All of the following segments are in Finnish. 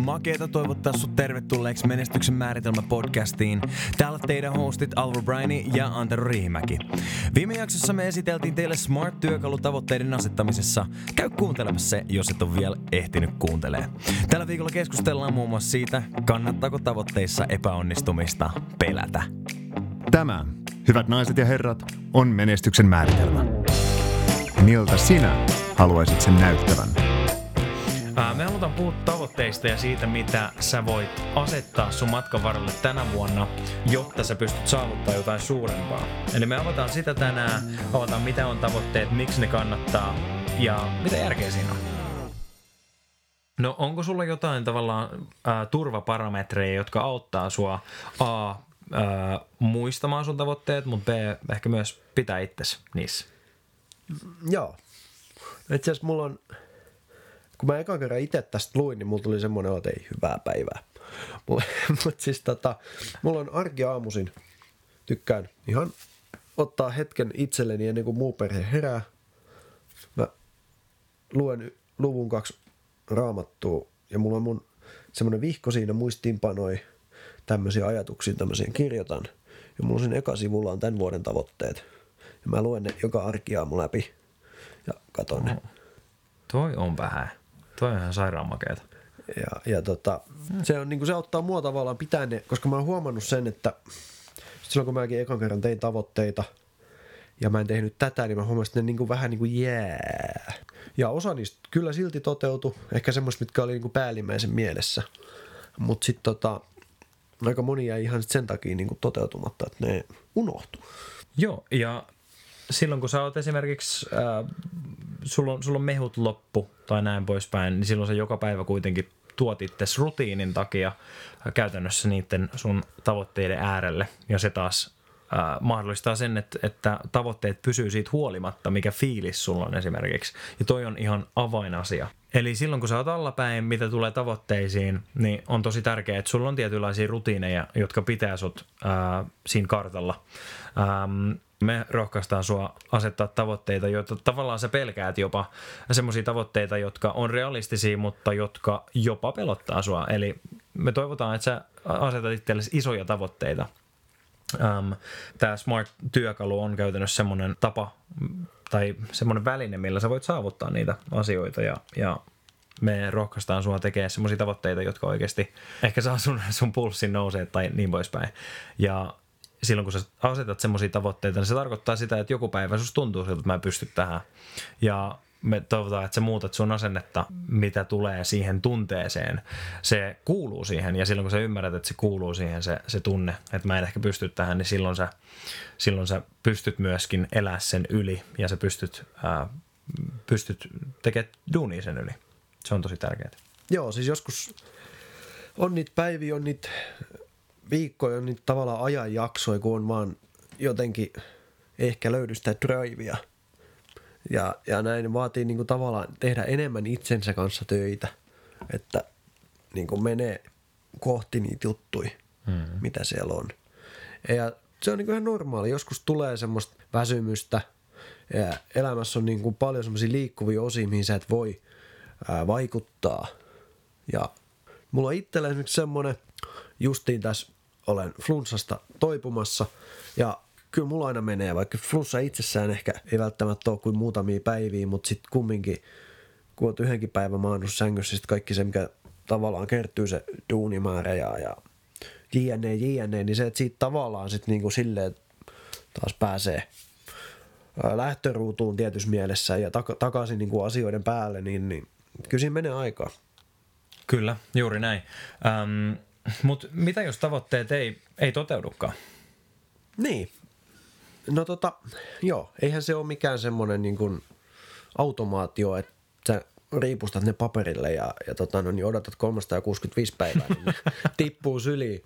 Makeeta toivottaa sut tervetulleeksi Menestyksen määritelmä podcastiin. Täällä teidän hostit Alvar Bryani ja Antero Riihimäki. Viime jaksossa me esiteltiin teille Smart-työkalu tavoitteiden asettamisessa. Käy kuuntelemassa se, jos et ole vielä ehtinyt kuuntelee. Tällä viikolla keskustellaan muun muassa siitä, kannattaako tavoitteissa epäonnistumista pelätä. Tämä, hyvät naiset ja herrat, on menestyksen määritelmä. Miltä sinä haluaisit sen näyttävän? Me halutaan puhua tavoitteista ja siitä, mitä sä voit asettaa sun matkan varrelle tänä vuonna, jotta sä pystyt saavuttaa jotain suurempaa. Eli me avataan sitä tänään, avataan mitä on tavoitteet, miksi ne kannattaa ja mitä järkeä siinä on. No onko sulla jotain tavallaan ää, turvaparametreja, jotka auttaa sua A. Ää, muistamaan sun tavoitteet, mutta B. ehkä myös pitää itsesi niissä? Joo. Itse asiassa mulla on, kun mä eka kerran itse tästä luin, niin mulla tuli semmoinen, että ei hyvää päivää. Mutta siis tota, mulla on arki aamuisin. Tykkään ihan ottaa hetken itselleni ennen kuin muu perhe herää. Mä luen luvun kaksi raamattua ja mulla on mun semmoinen vihko siinä muistiinpanoi tämmöisiä ajatuksia, tämmöisiä kirjoitan. Ja mulla on siinä eka sivulla on tämän vuoden tavoitteet. Ja mä luen ne joka arkiaamu läpi ja katon ne. Toi on vähän. Toi on ihan sairaan makeeta. Ja, ja tota, se, on, niin kuin se auttaa mua tavallaan pitää ne, koska mä oon huomannut sen, että silloin kun mäkin ekan kerran tein tavoitteita ja mä en tehnyt tätä, niin mä huomasin, että ne niin kuin vähän niin kuin jää. Ja osa niistä kyllä silti toteutui, ehkä semmoista, mitkä oli niin kuin päällimmäisen mielessä. Mutta sitten tota, aika moni jäi ihan sen takia niin kuin toteutumatta, että ne unohtuu. Joo, ja silloin kun sä oot esimerkiksi, äh, sulla, on, sulla on mehut loppu tai näin poispäin, niin silloin sä joka päivä kuitenkin tuot itse rutiinin takia käytännössä niiden sun tavoitteiden äärelle. Ja se taas äh, mahdollistaa sen, että, että tavoitteet pysyy siitä huolimatta, mikä fiilis sulla on esimerkiksi. Ja toi on ihan avainasia. Eli silloin kun sä oot allapäin, mitä tulee tavoitteisiin, niin on tosi tärkeää, että sulla on tietynlaisia rutiineja, jotka pitää sut äh, siinä kartalla. Ähm, me rohkaistaan sua asettaa tavoitteita, joita tavallaan sä pelkäät jopa, semmoisia tavoitteita, jotka on realistisia, mutta jotka jopa pelottaa sua. Eli me toivotaan, että sä asetat itsellesi isoja tavoitteita. Um, Tämä Smart-työkalu on käytännössä semmoinen tapa tai semmoinen väline, millä sä voit saavuttaa niitä asioita ja, ja me rohkaistaan sua tekemään semmoisia tavoitteita, jotka oikeasti ehkä saa sun, sun pulssin nousee tai niin poispäin. Ja silloin kun sä asetat semmoisia tavoitteita, niin se tarkoittaa sitä, että joku päivä susta tuntuu siltä, että mä en pysty tähän. Ja me toivotaan, että sä muutat sun asennetta, mitä tulee siihen tunteeseen. Se kuuluu siihen ja silloin kun sä ymmärrät, että se kuuluu siihen se, se tunne, että mä en ehkä pysty tähän, niin silloin sä, silloin sä pystyt myöskin elää sen yli ja sä pystyt, ää, pystyt tekemään duunia sen yli. Se on tosi tärkeää. Joo, siis joskus on niitä päiviä, on niitä viikkoja, niin tavallaan ajanjaksoja, kun on vaan jotenkin ehkä löydy sitä drivea. Ja, ja näin vaatii niin kuin tavallaan tehdä enemmän itsensä kanssa töitä, että niin kuin menee kohti niitä juttuja, hmm. mitä siellä on. Ja se on niin kuin ihan normaali. Joskus tulee semmoista väsymystä ja elämässä on niin kuin paljon semmoisia liikkuvia osia, mihin sä et voi ää, vaikuttaa. Ja mulla on itsellä esimerkiksi semmoinen, justiin tässä olen flunssasta toipumassa ja kyllä mulla aina menee, vaikka flunssa itsessään ehkä ei välttämättä ole kuin muutamia päiviä, mutta sitten kumminkin, kun olet yhdenkin päivän maannut sängyssä, sitten kaikki se, mikä tavallaan kertyy se duunimäärä ja, ja jne, jne, niin se, että siitä tavallaan sitten niinku silleen taas pääsee lähtöruutuun tietyssä mielessä ja tak- takaisin niinku asioiden päälle, niin, niin kyllä siinä menee aikaa. Kyllä, juuri näin. Ähm, mutta mitä jos tavoitteet ei, ei toteudukaan? Niin. No tota, joo, eihän se ole mikään semmoinen niin kuin automaatio, että sä riipustat ne paperille ja, ja tota, no, niin odotat 365 päivää, niin tippuu syliin.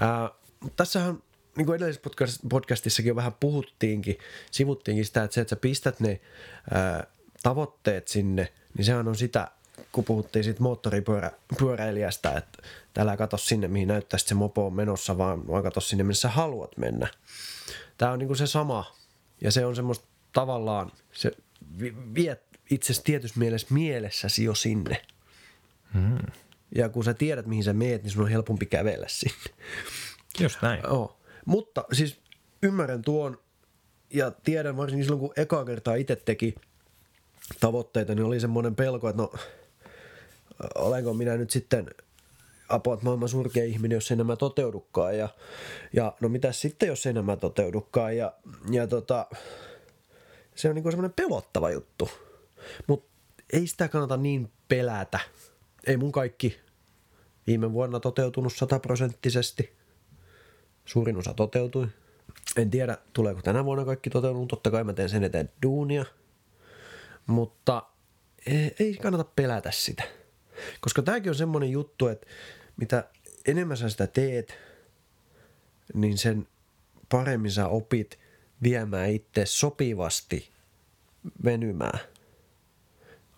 Ää, tässähän niin kuin edellisessä podcastissakin jo vähän puhuttiinkin, sivuttiinkin sitä, että se, että sä pistät ne ää, tavoitteet sinne, niin sehän on sitä, kun puhuttiin siitä moottoripyöräilijästä, että täällä katso sinne, mihin näyttää se mopo on menossa, vaan, vaan katso sinne, missä haluat mennä. Tämä on niin kuin se sama, ja se on semmoista tavallaan, se vie itse asiassa tietyssä mielessä mielessäsi jo sinne. Hmm. Ja kun sä tiedät, mihin sä meet, niin sun on helpompi kävellä sinne. Just näin. Joo. Mutta siis ymmärrän tuon ja tiedän varsinkin silloin, kun eka kertaa itse teki tavoitteita, niin oli semmoinen pelko, että no olenko minä nyt sitten apua, maailman surkea ihminen, jos ei nämä toteudukaan. Ja, ja no mitä sitten, jos ei nämä toteudukaan. Ja, ja tota, se on niinku semmoinen pelottava juttu. Mutta ei sitä kannata niin pelätä. Ei mun kaikki viime vuonna toteutunut sataprosenttisesti. Suurin osa toteutui. En tiedä, tuleeko tänä vuonna kaikki toteutunut. Totta kai mä teen sen eteen duunia. Mutta ei kannata pelätä sitä. Koska tämäkin on semmoinen juttu, että mitä enemmän sä sitä teet, niin sen paremmin sä opit viemään itse sopivasti venymään.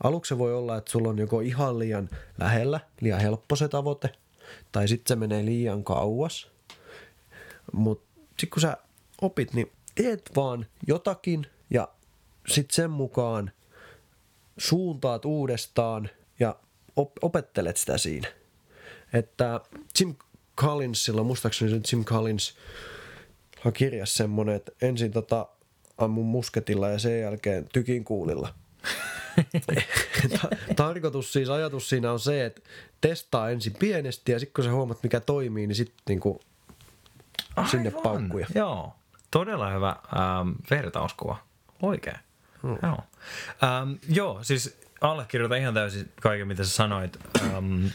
Aluksi se voi olla, että sulla on joko ihan liian lähellä, liian helppo se tavoite, tai sitten se menee liian kauas. Mutta sitten kun sä opit, niin teet vaan jotakin ja sitten sen mukaan suuntaat uudestaan op- opettelet sitä siinä. Että Jim Collinsilla, muistaakseni se Jim Collins on kirjassa semmonen, että ensin tota ammun musketilla ja sen jälkeen tykin kuulilla. Tarkoitus siis, ajatus siinä on se, että testaa ensin pienesti ja sitten kun sä huomaat mikä toimii, niin sitten niinku sinne Aivan. paukkuja. Joo, todella hyvä ähm, vertauskuva. Oikein. Hmm. Joo. Ähm, joo, siis allekirjoitan ihan täysin kaiken, mitä sä sanoit. Ähm,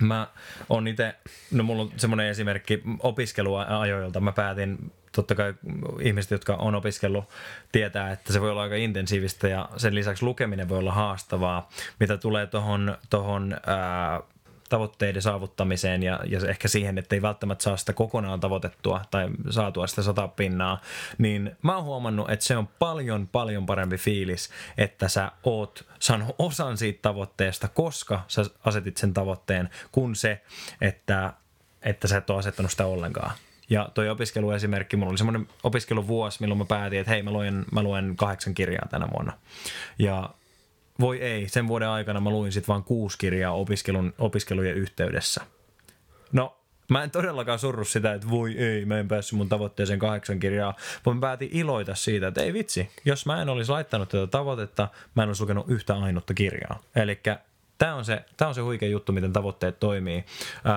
mä on itse, no mulla on semmoinen esimerkki opiskeluajoilta. Mä päätin, totta kai ihmiset, jotka on opiskellut, tietää, että se voi olla aika intensiivistä ja sen lisäksi lukeminen voi olla haastavaa. Mitä tulee tuohon tohon, ää, tavoitteiden saavuttamiseen ja, ja ehkä siihen, että ei välttämättä saa sitä kokonaan tavoitettua tai saatua sitä sata pinnaa, niin mä oon huomannut, että se on paljon, paljon parempi fiilis, että sä oot saanut osan siitä tavoitteesta, koska sä asetit sen tavoitteen, kun se, että, että sä et ole asettanut sitä ollenkaan. Ja toi opiskeluesimerkki, mulla oli semmoinen opiskeluvuosi, milloin mä päätin, että hei, mä luen, mä luen kahdeksan kirjaa tänä vuonna. Ja voi ei, sen vuoden aikana mä luin sitten vain kuusi kirjaa opiskelun, opiskelujen yhteydessä. No, mä en todellakaan surru sitä, että voi ei, mä en päässyt mun tavoitteeseen kahdeksan kirjaa, vaan mä päätin iloita siitä, että ei vitsi, jos mä en olisi laittanut tätä tavoitetta, mä en olisi lukenut yhtä ainutta kirjaa. Eli Tämä on, se, tämä on se huikea juttu, miten tavoitteet toimii. Ää,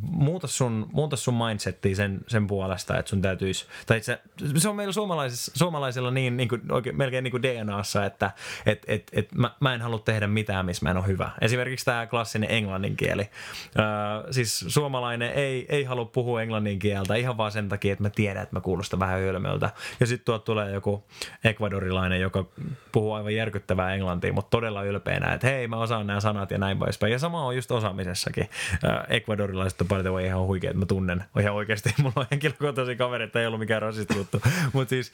muuta, sun, muuta sun mindsettiä sen, sen puolesta, että sun täytyisi, tai se, se on meillä suomalaisilla niin, niin kuin, oikein, melkein niin kuin DNAssa, että et, et, et mä, mä en halua tehdä mitään, missä mä en ole hyvä. Esimerkiksi tämä klassinen englannin kieli. Ää, siis suomalainen ei, ei halua puhua englannin kieltä ihan vaan sen takia, että mä tiedän, että mä kuulostan vähän hölmöltä. Ja sitten tuolta tulee joku ekvadorilainen, joka puhuu aivan järkyttävää englantia, mutta todella ylpeänä, että hei, mä osaan nämä ja näin poispäin. Ja sama on just osaamisessakin. Ecuadorilaiset on paljon ihan huikea, että mä tunnen ihan oikeasti. Mulla on henkilökohtaisia kavereita, ei ollut mikään rasisti juttu. Mutta siis,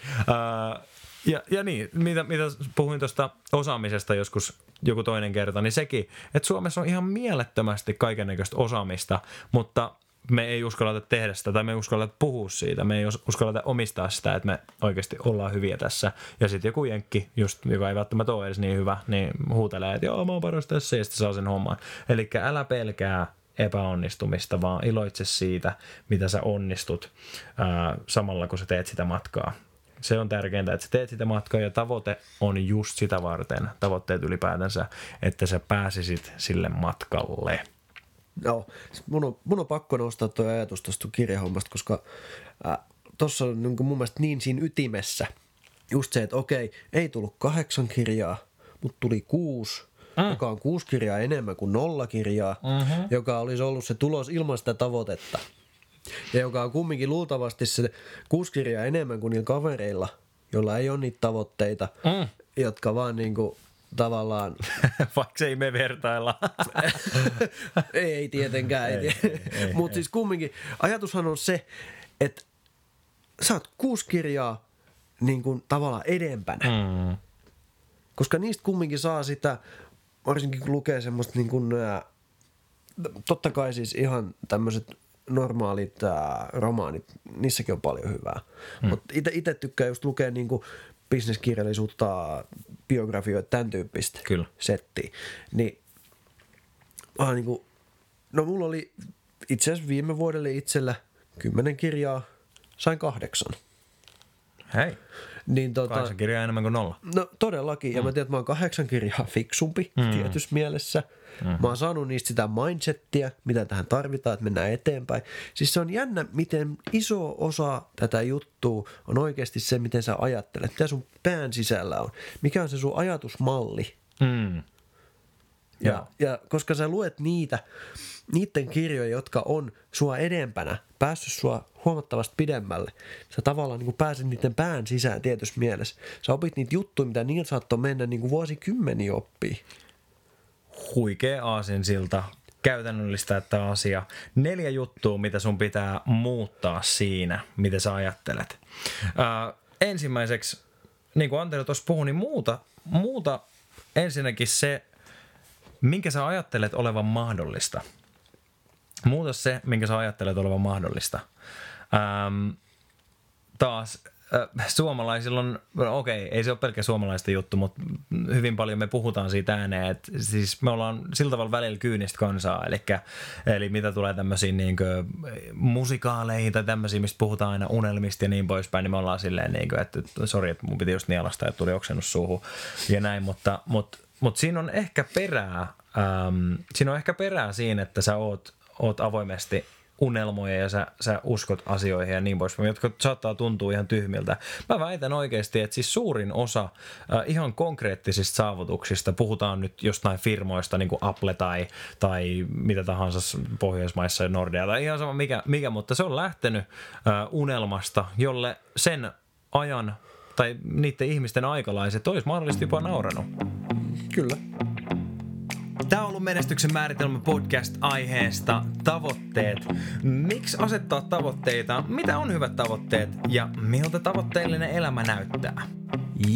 ja, ja niin, mitä, mitä puhuin tuosta osaamisesta joskus joku toinen kerta, niin sekin, että Suomessa on ihan mielettömästi kaikennäköistä osaamista, mutta me ei uskalleta tehdä sitä tai me ei uskalleta puhua siitä, me ei uskalleta omistaa sitä, että me oikeasti ollaan hyviä tässä. Ja sitten joku jenkki, just, joka ei välttämättä ole edes niin hyvä, niin huutelee, että joo, mä oon paras tässä ja sitten saa sen homman. Eli älä pelkää epäonnistumista, vaan iloitse siitä, mitä sä onnistut ää, samalla, kun sä teet sitä matkaa. Se on tärkeintä, että sä teet sitä matkaa ja tavoite on just sitä varten, tavoitteet ylipäätänsä, että sä pääsisit sille matkalle. Joo, mun on, mun on pakko nostaa tuo ajatus tuosta kirjahommasta, koska äh, tuossa on niin mun mielestä niin siinä ytimessä just se, että okei, ei tullut kahdeksan kirjaa, mutta tuli kuusi, mm. joka on kuusi kirjaa enemmän kuin nolla kirjaa, mm-hmm. joka olisi ollut se tulos ilman sitä tavoitetta. Ja joka on kumminkin luultavasti se kuusi kirjaa enemmän kuin niillä kavereilla, joilla ei ole niitä tavoitteita, mm. jotka vaan niin kuin tavallaan... Vaikka ei me vertailla. ei tietenkään. Ei, ei, ei, Mutta siis kumminkin, ajatushan on se, että sä oot kuusi kirjaa niin kuin tavallaan edempänä. Mm. Koska niistä kumminkin saa sitä, varsinkin kun lukee semmoista niin kuin, totta kai siis ihan tämmöiset normaalit ää, romaanit, niissäkin on paljon hyvää. Mm. Mutta itse tykkää just lukea niin kuin bisneskirjallisuutta, biografioita, tämän tyyppistä Kyllä. settiä. Niin vaan niin kuin No mulla oli itse asiassa viime vuodelle itsellä kymmenen kirjaa, sain kahdeksan. Hei, Niin tota, kahdeksan kirjaa enemmän kuin nolla. No todellakin, ja mä tiedän, että mä oon kahdeksan kirjaa fiksumpi mm. tietyssä mielessä. Mm. Mä oon saanut niistä sitä mindsettiä, mitä tähän tarvitaan, että mennään eteenpäin. Siis se on jännä, miten iso osa tätä juttua on oikeasti se, miten sä ajattelet, mitä sun pään sisällä on. Mikä on se sun ajatusmalli. Mm. Ja, ja koska sä luet niitä, niiden kirjoja, jotka on sua edempänä, päässyt sua huomattavasti pidemmälle, sä tavallaan niin kuin pääset niiden pään sisään tietyssä mielessä. Sä opit niitä juttuja, mitä niillä saattoi mennä niin kuin vuosikymmeniä oppii. Huikea aasinsilta käytännöllistä tämä asia. Neljä juttua, mitä sun pitää muuttaa siinä, mitä sä ajattelet. Ää, ensimmäiseksi, niin kuin Antero tuossa puhui, niin muuta, muuta ensinnäkin se, minkä sä ajattelet olevan mahdollista. Muuta se, minkä sä ajattelet olevan mahdollista. Ähm, taas äh, suomalaisilla on, no okei, ei se ole pelkkä suomalaisten juttu, mutta hyvin paljon me puhutaan siitä ääneen, että siis me ollaan sillä tavalla välillä kyynistä kansaa, eli, eli mitä tulee tämmöisiin niin kuin, musikaaleihin tai tämmöisiin, mistä puhutaan aina unelmista ja niin poispäin, niin me ollaan silleen, niin kuin, että sori, että mun piti just nielasta, että tuli oksennus suuhun ja näin, mutta, mutta, mutta siinä on ehkä perää, ähm, siinä on ehkä perää siinä, että sä oot, oot avoimesti unelmoja ja sä, sä uskot asioihin ja niin poispäin, jotka saattaa tuntua ihan tyhmiltä. Mä väitän oikeasti, että siis suurin osa äh, ihan konkreettisista saavutuksista, puhutaan nyt jostain firmoista, niin kuin Apple tai, tai mitä tahansa Pohjoismaissa ja Nordea tai ihan sama mikä, mikä mutta se on lähtenyt äh, unelmasta, jolle sen ajan tai niiden ihmisten aikalaiset olisi mahdollisesti jopa nauranut. Kyllä. Tämä on ollut Menestyksen määritelmä podcast aiheesta tavoitteet. Miksi asettaa tavoitteita? Mitä on hyvät tavoitteet? Ja miltä tavoitteellinen elämä näyttää?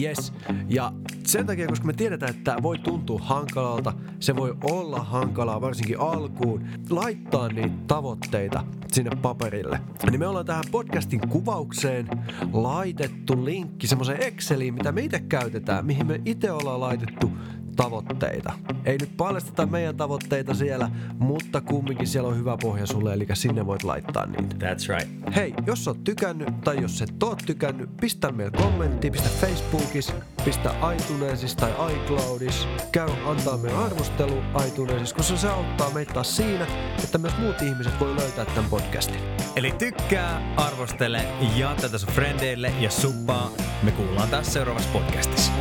Yes. Ja sen takia, koska me tiedetään, että tämä voi tuntua hankalalta, se voi olla hankalaa varsinkin alkuun, laittaa niitä tavoitteita sinne paperille. Niin me ollaan tähän podcastin kuvaukseen laitettu linkki semmoiseen Exceliin, mitä me itse käytetään, mihin me itse ollaan laitettu tavoitteita. Ei nyt paljasteta meidän tavoitteita siellä, mutta kumminkin siellä on hyvä pohja sulle, eli sinne voit laittaa niitä. That's right. Hei, jos oot tykännyt tai jos et oot tykännyt, pistä meille kommentti, pistä Facebookissa, pistä iTunesissa tai iCloudissa. Käy antaa meille arvostelu iTunesissa, koska se auttaa meitä taas siinä, että myös muut ihmiset voi löytää tämän podcastin. Eli tykkää, arvostele, jaa tätä sun frendeille ja suppaa. Me kuullaan taas seuraavassa podcastissa.